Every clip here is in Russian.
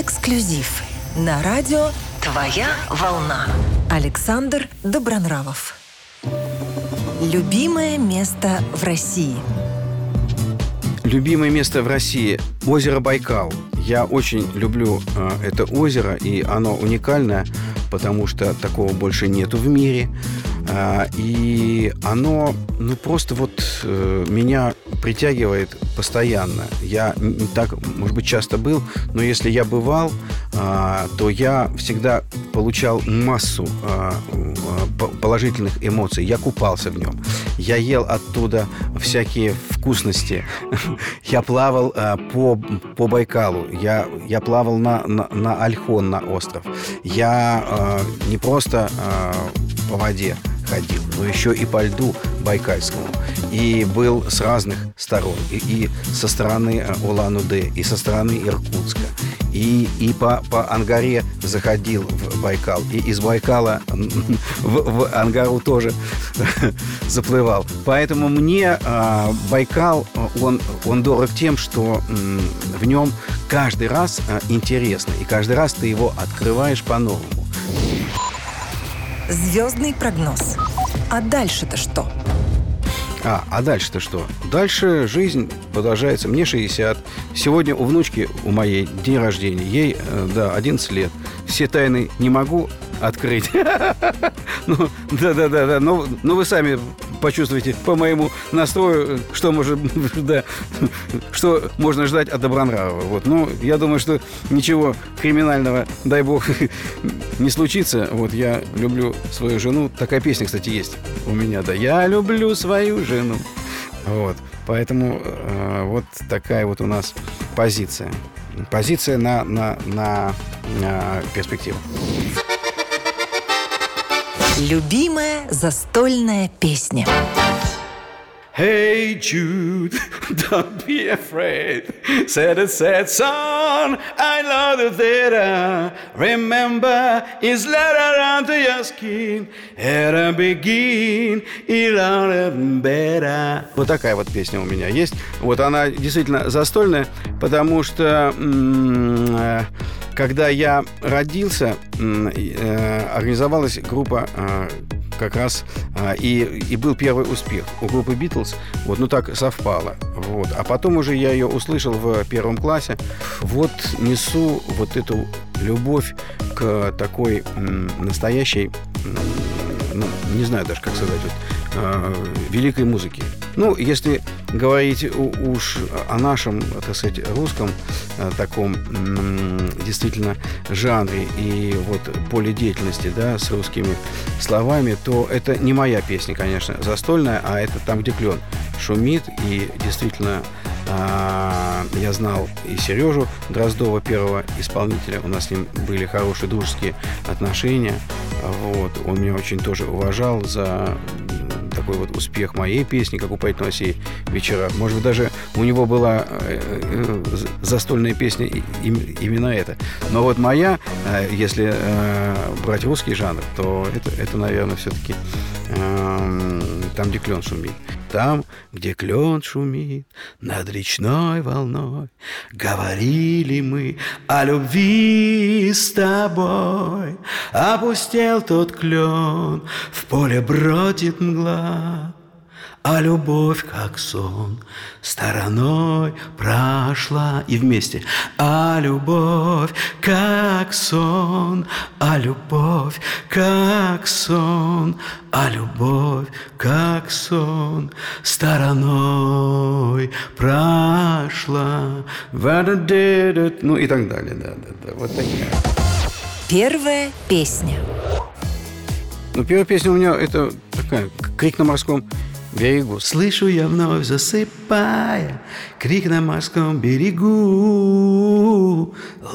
Эксклюзив на радио «Твоя волна». Александр Добронравов. Любимое место в России. Любимое место в России – озеро Байкал. Я очень люблю э, это озеро, и оно уникальное, потому что такого больше нету в мире. Э, и оно, ну, просто вот э, меня притягивает постоянно. Я не так, может быть, часто был, но если я бывал, э, то я всегда получал массу э, положительных эмоций. Я купался в нем. Я ел оттуда всякие вкусности. Я плавал по, по Байкалу. Я, я плавал на, на, на Альхон, на остров. Я не просто по воде ходил, но еще и по льду Байкальскому. И был с разных сторон. И, и со стороны Улан-Удэ, и со стороны Иркутска, и, и по, по Ангаре заходил в Байкал. И из Байкала в, в Ангару тоже заплывал. Поэтому мне э, Байкал, он, он дорог тем, что э, в нем каждый раз э, интересно. И каждый раз ты его открываешь по-новому. Звездный прогноз. А дальше-то что? А, а дальше-то что? Дальше жизнь продолжается. Мне 60. Сегодня у внучки, у моей, день рождения. Ей, э, да, 11 лет. Все тайны не могу открыть. Ну, да-да-да, да. Но, но вы сами почувствуете по моему настрою, что может, да, что можно ждать от Добронравова. Вот. Ну, я думаю, что ничего криминального, дай бог, не случится. Вот я люблю свою жену. Такая песня, кстати, есть у меня, да. Я люблю свою жену. Вот. Поэтому э, вот такая вот у нас позиция. Позиция на, на, на, на перспективу. Любимая застольная песня. Hey Jude, don't be afraid. Said it said son, I love the theater. Remember, it's letter under your skin. Era begin, и better. Вот такая вот песня у меня есть. Вот она действительно застольная, потому что э, когда я родился, э, организовалась группа э, как раз а, и, и был первый успех у группы Битлз. Вот, ну так совпало. Вот. А потом уже я ее услышал в первом классе. Вот несу вот эту любовь к такой настоящей, ну, не знаю даже, как сказать, вот, э, великой музыки. Ну, если говорить уж о нашем, так сказать, русском э, таком действительно жанре и вот поле деятельности, да, с русскими словами, то это не моя песня, конечно, застольная, а это там, где клен шумит, и действительно а, я знал и Сережу Дроздова, первого исполнителя. У нас с ним были хорошие дружеские отношения. Вот. Он меня очень тоже уважал за такой вот успех моей песни, как у поэта Василия вечера. Может быть, даже у него была э, э, застольная песня именно эта. Но вот моя, э, если брать русский жанр, то это, это наверное, все-таки эм, там, где клен шумит. Там, где клен шумит над речной волной, Говорили мы о любви с тобой. Опустел тот клен, в поле бродит мгла, а любовь, как сон, стороной прошла. И вместе. А любовь, как сон, а любовь, как сон, а любовь, как сон, стороной прошла. Ну и так далее, да, да, да. Вот такая. Первая песня. Ну, первая песня у меня это такая, крик на морском берегу. Слышу я вновь засыпая Крик на морском берегу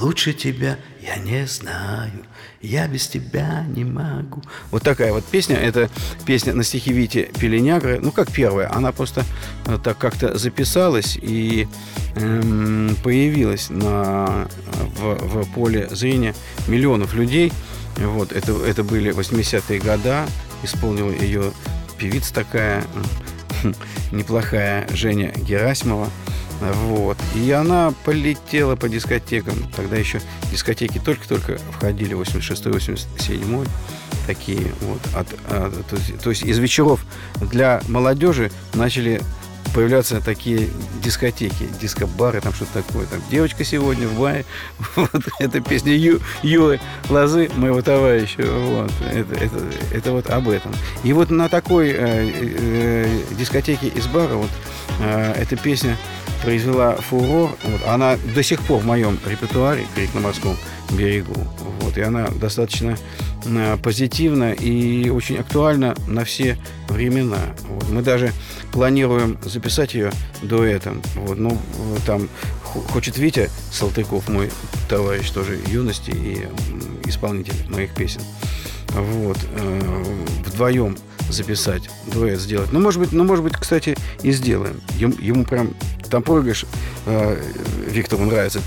Лучше тебя я не знаю я без тебя не могу. Вот такая вот песня. Это песня на стихи Вити Пеленягры. Ну, как первая. Она просто э, так как-то записалась и эм, появилась на, в, в поле зрения миллионов людей. Вот, это, это были 80-е года. Исполнила ее певица такая неплохая Женя Герасимова. Вот. И она полетела по дискотекам. Тогда еще дискотеки только-только входили, 86-87 такие вот. От, от, то, есть, то есть из вечеров для молодежи начали появляться такие дискотеки, диско-бары, там что-то такое. Там девочка сегодня в баре. Вот эта песня Ю, Юры Лозы, моего товарища. Вот. Это, это, это вот об этом. И вот на такой э, э, дискотеке из бара вот э, эта песня произвела фурор. Вот, она до сих пор в моем репертуаре «Крик на морском берегу». Вот, и она достаточно э, позитивна и очень актуальна на все времена. Вот, мы даже планируем записать ее дуэтом. Вот, ну, там хочет Витя Салтыков, мой товарищ тоже юности и исполнитель моих песен. Вот, э, вдвоем записать, дуэт сделать. Ну, может быть, ну, может быть, кстати, и сделаем. Ему, ему прям там прыгаешь, э, Виктору нравится.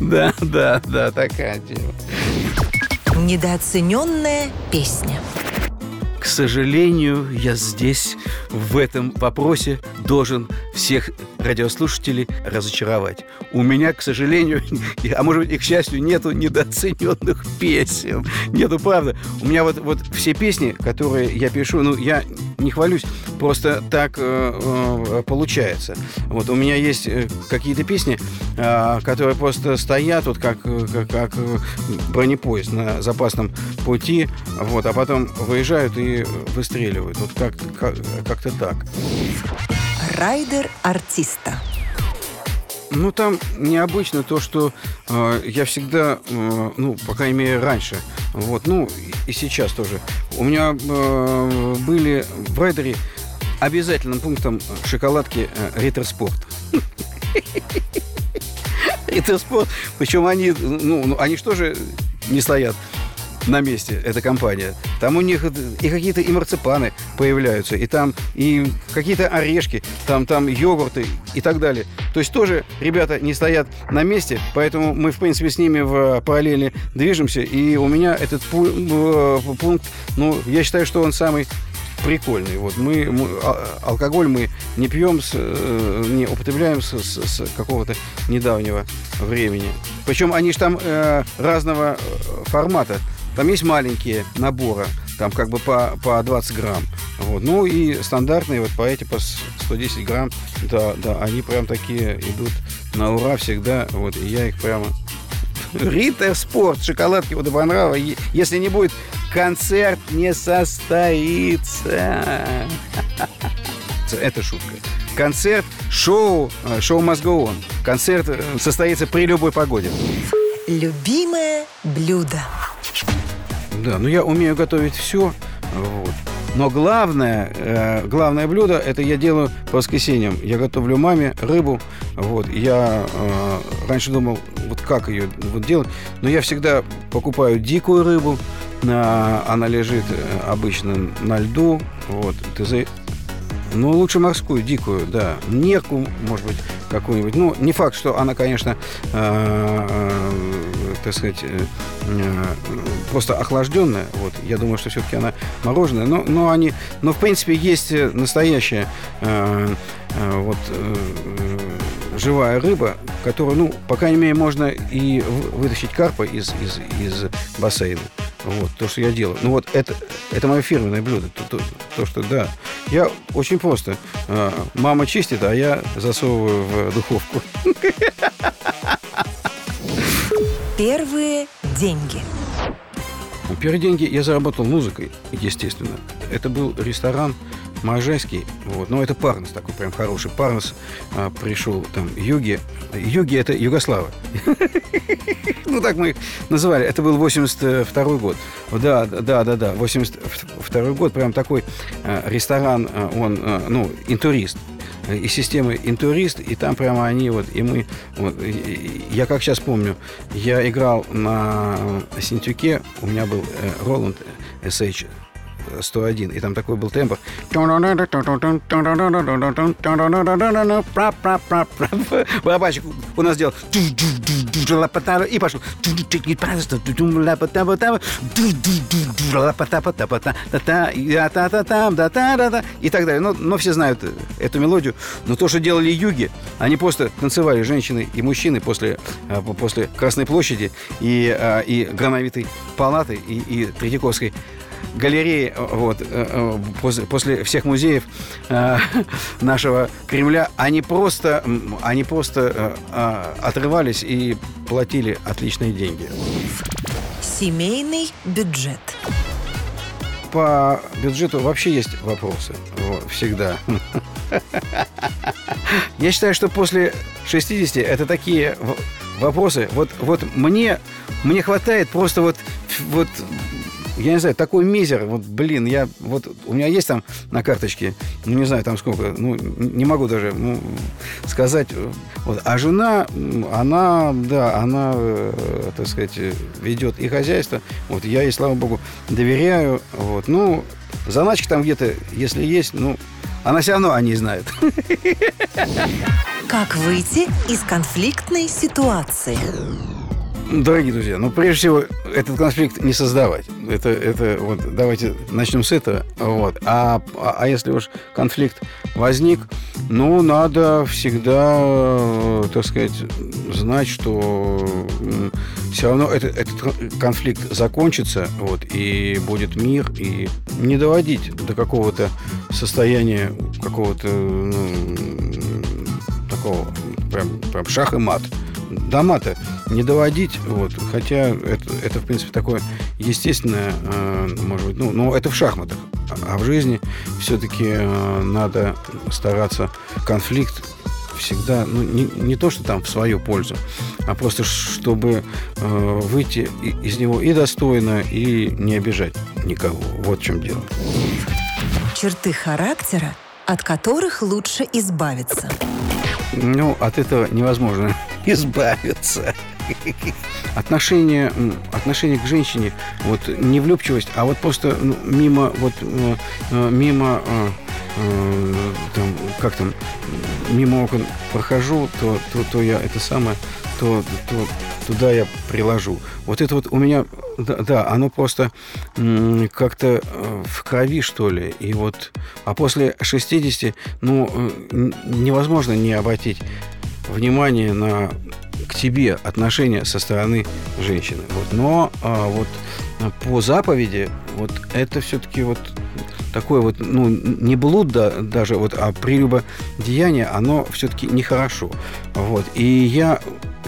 Да, да, да, такая тема. Недооцененная песня. К сожалению, я здесь, в этом вопросе, должен всех радиослушателей разочаровать. У меня, к сожалению, а может быть и к счастью, нету недооцененных песен. Нету, правда. У меня вот, вот все песни, которые я пишу, ну, я не хвалюсь, просто так э, э, получается. Вот у меня есть э, какие-то песни, э, которые просто стоят вот как, как, как бронепоезд на запасном пути, вот, а потом выезжают и выстреливают. Вот как, как, как-то так. Райдер артиста. Ну, там необычно то, что э, я всегда, э, ну, по крайней мере, раньше, вот, ну, и сейчас тоже, у меня э, были в райдере обязательным пунктом шоколадки э, Риттер Спорт. Риттер Спорт, причем они, ну, ну, они что же не стоят на месте, эта компания. Там у них и какие-то и марципаны появляются, и там и какие-то орешки, там, там йогурты и так далее. То есть тоже ребята не стоят на месте, поэтому мы, в принципе, с ними в параллели движемся, и у меня этот э, пункт, ну, я считаю, что он самый прикольный. Вот мы, мы а, алкоголь мы не пьем, с, э, не употребляем с, с, с какого-то недавнего времени. Причем они же там э, разного э, формата. Там есть маленькие наборы, там как бы по, по 20 грамм. Вот. Ну и стандартные вот по эти по 110 грамм, да, да, они прям такие идут на ура всегда. Вот, и я их прямо... Риттер Спорт, шоколадки вот понравилось. Если не будет, концерт не состоится. Это шутка. Концерт, шоу, э, шоу on. Концерт э, состоится при любой погоде. Любимое блюдо. Да, ну я умею готовить все. Вот. Но главное, э, главное блюдо это я делаю по воскресеньям. Я готовлю маме рыбу. Вот. Я э, раньше думал, вот как ее вот делать. Но я всегда покупаю дикую рыбу. На, она лежит э, обычно на льду. Вот. Ты за... Ну, лучше морскую, дикую, да. Нерку, может быть, какую-нибудь. Ну, не факт, что она, конечно, э, э, так сказать, э, э, просто охлажденная. Вот, я думаю, что все-таки она мороженая. Но, но они, но в принципе есть настоящая э, э, вот живая рыба, которую, ну, по крайней мере, можно и вытащить карпа из, из, из бассейна. Вот, то, что я делаю. Ну, вот это, это мое фирменное блюдо. То, то, то, что, да. Я очень просто. Мама чистит, а я засовываю в духовку. Первые деньги. Первые деньги я заработал музыкой, естественно. Это был ресторан Можайский. Вот. Но это Парнос такой прям хороший. Парнос а, пришел там Юги. Юги это Югослава. Ну, так мы их называли. Это был 82 год. Да, да, да, да. 82 год. Прям такой а, ресторан. А, он, ну, интурист и системы интурист, и там прямо они вот, и мы, вот, и, я как сейчас помню, я играл на Синтюке, у меня был Роланд SH 101, и там такой был темп. Барабанщик у нас делал и пошел. И так далее. Но, но все знают эту мелодию. Но то, что делали юги, они просто танцевали, женщины и мужчины, после, после Красной площади и, и Грановитой палаты и, и Третьяковской галереи вот, после, после всех музеев э, нашего Кремля, они просто, они просто э, отрывались и платили отличные деньги. Семейный бюджет. По бюджету вообще есть вопросы. Вот, всегда. Я считаю, что после 60 это такие вопросы. Вот, вот мне, мне хватает просто вот, вот я не знаю, такой мизер, вот, блин, я, вот, у меня есть там на карточке, ну, не знаю, там сколько, ну, не могу даже ну, сказать, вот, а жена, она, да, она, э, так сказать, ведет и хозяйство, вот, я ей, слава богу, доверяю, вот, ну, заначки там где-то, если есть, ну, она все равно о ней знает. Как выйти из конфликтной ситуации? Дорогие друзья, ну, прежде всего, этот конфликт не создавать. Это, это вот, давайте начнем с этого. Вот. А, а, а если уж конфликт возник, ну, надо всегда, так сказать, знать, что все равно этот, этот конфликт закончится, вот, и будет мир, и не доводить до какого-то состояния, какого-то, ну, такого, прям, прям шах и мат до мата не доводить, вот, хотя это, это в принципе, такое естественное, э, может быть, ну, но это в шахматах. А в жизни все-таки э, надо стараться конфликт всегда, ну, не, не то, что там в свою пользу, а просто чтобы э, выйти из него и достойно, и не обижать никого. Вот в чем дело. Черты характера, от которых лучше избавиться. Ну, от этого невозможно избавиться. Отношение, отношение к женщине, вот не влюбчивость, а вот просто ну, мимо, вот э, э, мимо э, там, как там, мимо окон прохожу, то, то, то я это самое, то, то туда я приложу. Вот это вот у меня, да, да оно просто как-то в крови, что ли. И вот, а после 60, ну, невозможно не обратить внимание на к тебе отношения со стороны женщины. Вот. Но а, вот по заповеди вот это все-таки вот такое вот, ну, не блуд да, даже, вот, а прелюбодеяние, оно все-таки нехорошо. Вот. И я,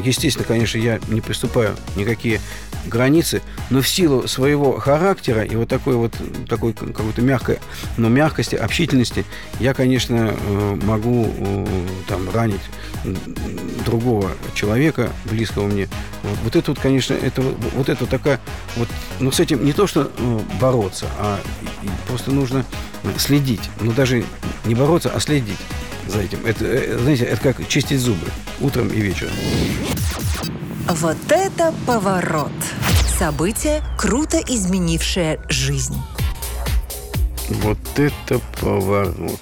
естественно, конечно, я не приступаю никакие границы, но в силу своего характера и вот такой вот такой какой-то мягкой, но мягкости, общительности, я, конечно, э, могу э, там ранить другого человека, близкого мне. Вот, вот это вот, конечно, это вот это такая вот, ну с этим не то что э, бороться, а просто нужно следить, но даже не бороться, а следить за этим. Это, знаете, это как чистить зубы утром и вечером. Вот это поворот! Событие, круто изменившее жизнь. Вот это поворот.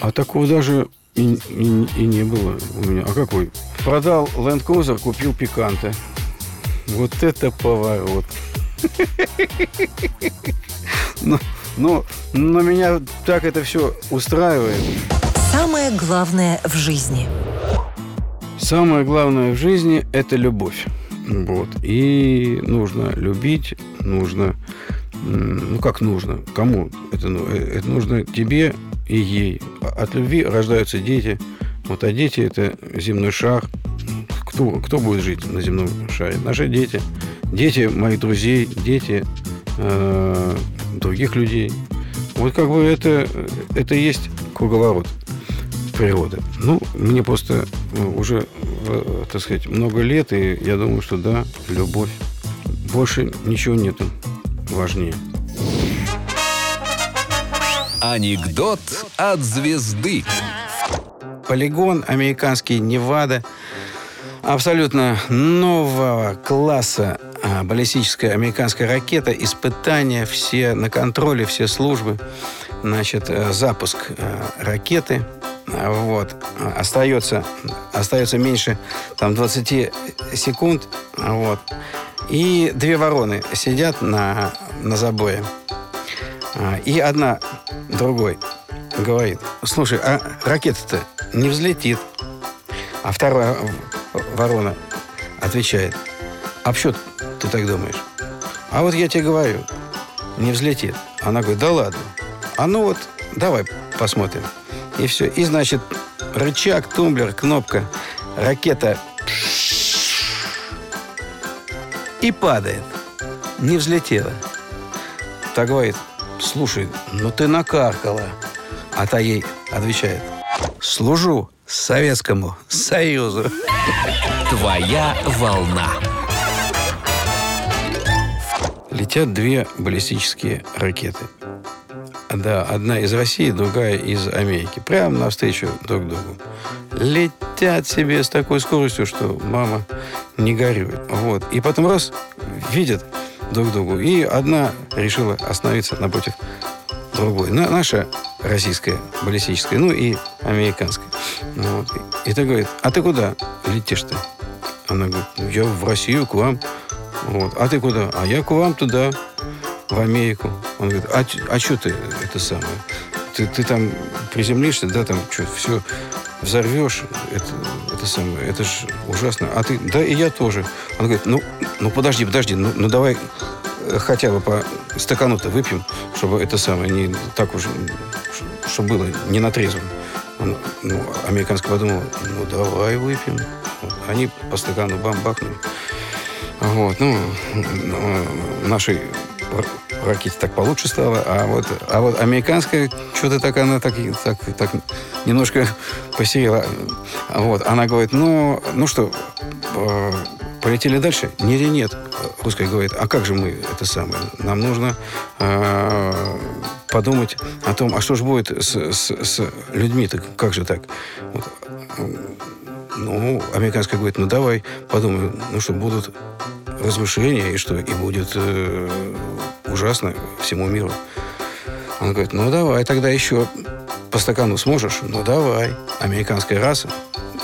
А такого даже и, и, и не было у меня. А какой? Продал Land Cruiser, купил Пиканта. Вот это поворот. Но, но, но меня так это все устраивает. Самое главное в жизни – Самое главное в жизни – это любовь. Вот. И нужно любить, нужно... Ну, как нужно? Кому это, э, это нужно? Тебе и ей. От любви рождаются дети. Вот, а дети – это земной шар. Кто, кто будет жить на земном шаре? Наши дети. Дети моих друзей, дети э, других людей. Вот как бы это, это и есть круговорот природы. Ну, мне просто ну, уже, э, так сказать, много лет, и я думаю, что да, любовь. Больше ничего нету важнее. Анекдот от звезды. Полигон американский Невада абсолютно нового класса баллистическая американская ракета, испытания, все на контроле, все службы. Значит, э, запуск э, ракеты. А, вот. Остается, остается меньше там, 20 секунд. Вот. И две вороны сидят на, на забое. И одна другой говорит, слушай, а ракета-то не взлетит. А вторая ворона отвечает, а что ты так думаешь? А вот я тебе говорю, не взлетит. Она говорит, да ладно. А ну вот, давай посмотрим. И все. И, значит, рычаг, тумблер, кнопка, ракета и падает. Не взлетела. Так говорит, слушай, ну ты накаркала. А та ей отвечает, служу Советскому Союзу. Твоя волна. Летят две баллистические ракеты. Да, одна из России, другая из Америки. Прямо навстречу друг другу. Летят себе с такой скоростью, что мама не горюет. Вот. И потом раз, видят друг другу. И одна решила остановиться напротив другой. На, наша российская баллистическая, ну и американская. Вот. И ты говорит, а ты куда летишь-то? Она говорит, «Ну, я в Россию, к вам. Вот. А ты куда? А я к вам туда, в Америку. Он говорит, а, а что ты это самое? Ты, ты там приземлишься, да, там что, все взорвешь, это, это самое, это же ужасно. А ты, да, и я тоже. Он говорит, ну, ну подожди, подожди, ну, ну давай хотя бы по стакану-то выпьем, чтобы это самое, не так уж, чтобы было не на трезвом. Он, ну, американский подумал, ну, давай выпьем. Они по стакану бам-бахнули. Вот, ну, ну нашей ракете так получше стало, а вот, а вот американская, что-то так она так, так, так немножко посеяла. Вот, она говорит, ну, ну что, э, полетели дальше? Нет, нет. Русская говорит, а как же мы это самое? Нам нужно э, подумать о том, а что же будет с, с, с людьми-то, как же так? Вот. Ну, американская говорит, ну давай подумаем, ну что, будут разрушения, и что, и будет э, ужасно всему миру. Он говорит, ну давай тогда еще по стакану сможешь? Ну давай. Американская раса,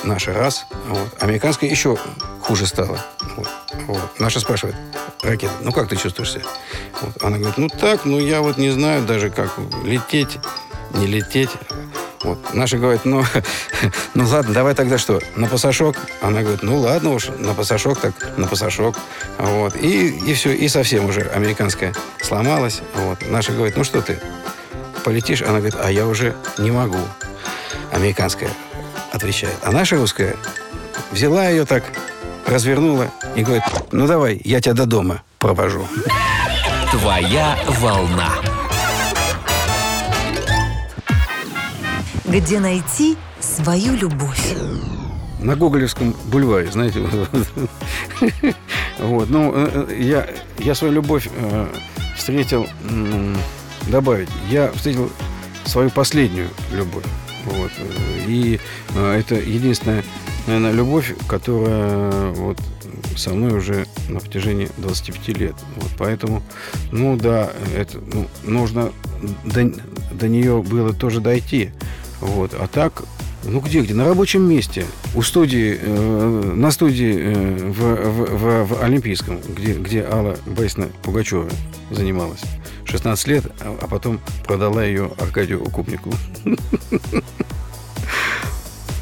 наша раса. Вот. Американская еще хуже стало. Вот. Вот. Наша спрашивает, ракета, ну как ты чувствуешь себя? Вот. Она говорит, ну так, ну я вот не знаю даже, как лететь, не лететь. Вот. Наша говорит, ну, ну ладно, давай тогда что, на пасашок? Она говорит, ну ладно уж, на пасашок так, на пасашок. Вот. И, и все, и совсем уже американская сломалась. Вот. Наша говорит, ну что ты, полетишь? Она говорит, а я уже не могу. Американская отвечает. А наша русская взяла ее так, развернула и говорит, ну давай, я тебя до дома провожу. Твоя волна. Где найти свою любовь? На Гоголевском бульваре, знаете. Вот, ну, э, э, я, я свою любовь э, встретил, добавить, я встретил свою последнюю любовь. Вот. И это единственная, наверное, любовь, которая вот со мной уже на протяжении 25 лет. Вот поэтому, ну да, это ну, нужно до, до нее было тоже дойти. Вот. А так, ну где, где? На рабочем месте. У студии, э, на студии э, в, в, в, в Олимпийском, где, где Алла Борисовна Пугачева занималась. 16 лет, а, а потом продала ее Аркадию Укупнику.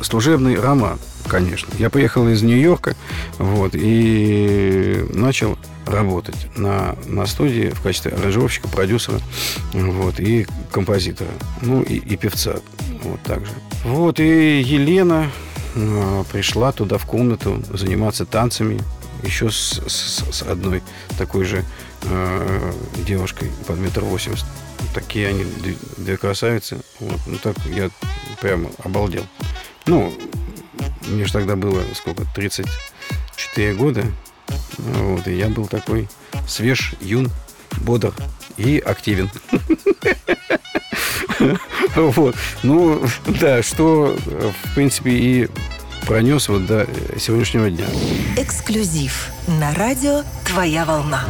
Служебный роман, конечно. Я приехал из Нью-Йорка, вот, и начал работать на, на студии в качестве аранжировщика, продюсера вот, и композитора, ну и, и певца вот так же. Вот, и Елена э, пришла туда в комнату заниматься танцами еще с, с, с одной такой же э, девушкой под метр восемьдесят. Такие они, две красавицы. Вот, ну так я прямо обалдел. Ну, мне же тогда было сколько, 34 года. Вот, и я был такой свеж, юн, бодр и активен. Вот. Ну, да, что, в принципе, и пронес вот до сегодняшнего дня. Эксклюзив на радио «Твоя волна».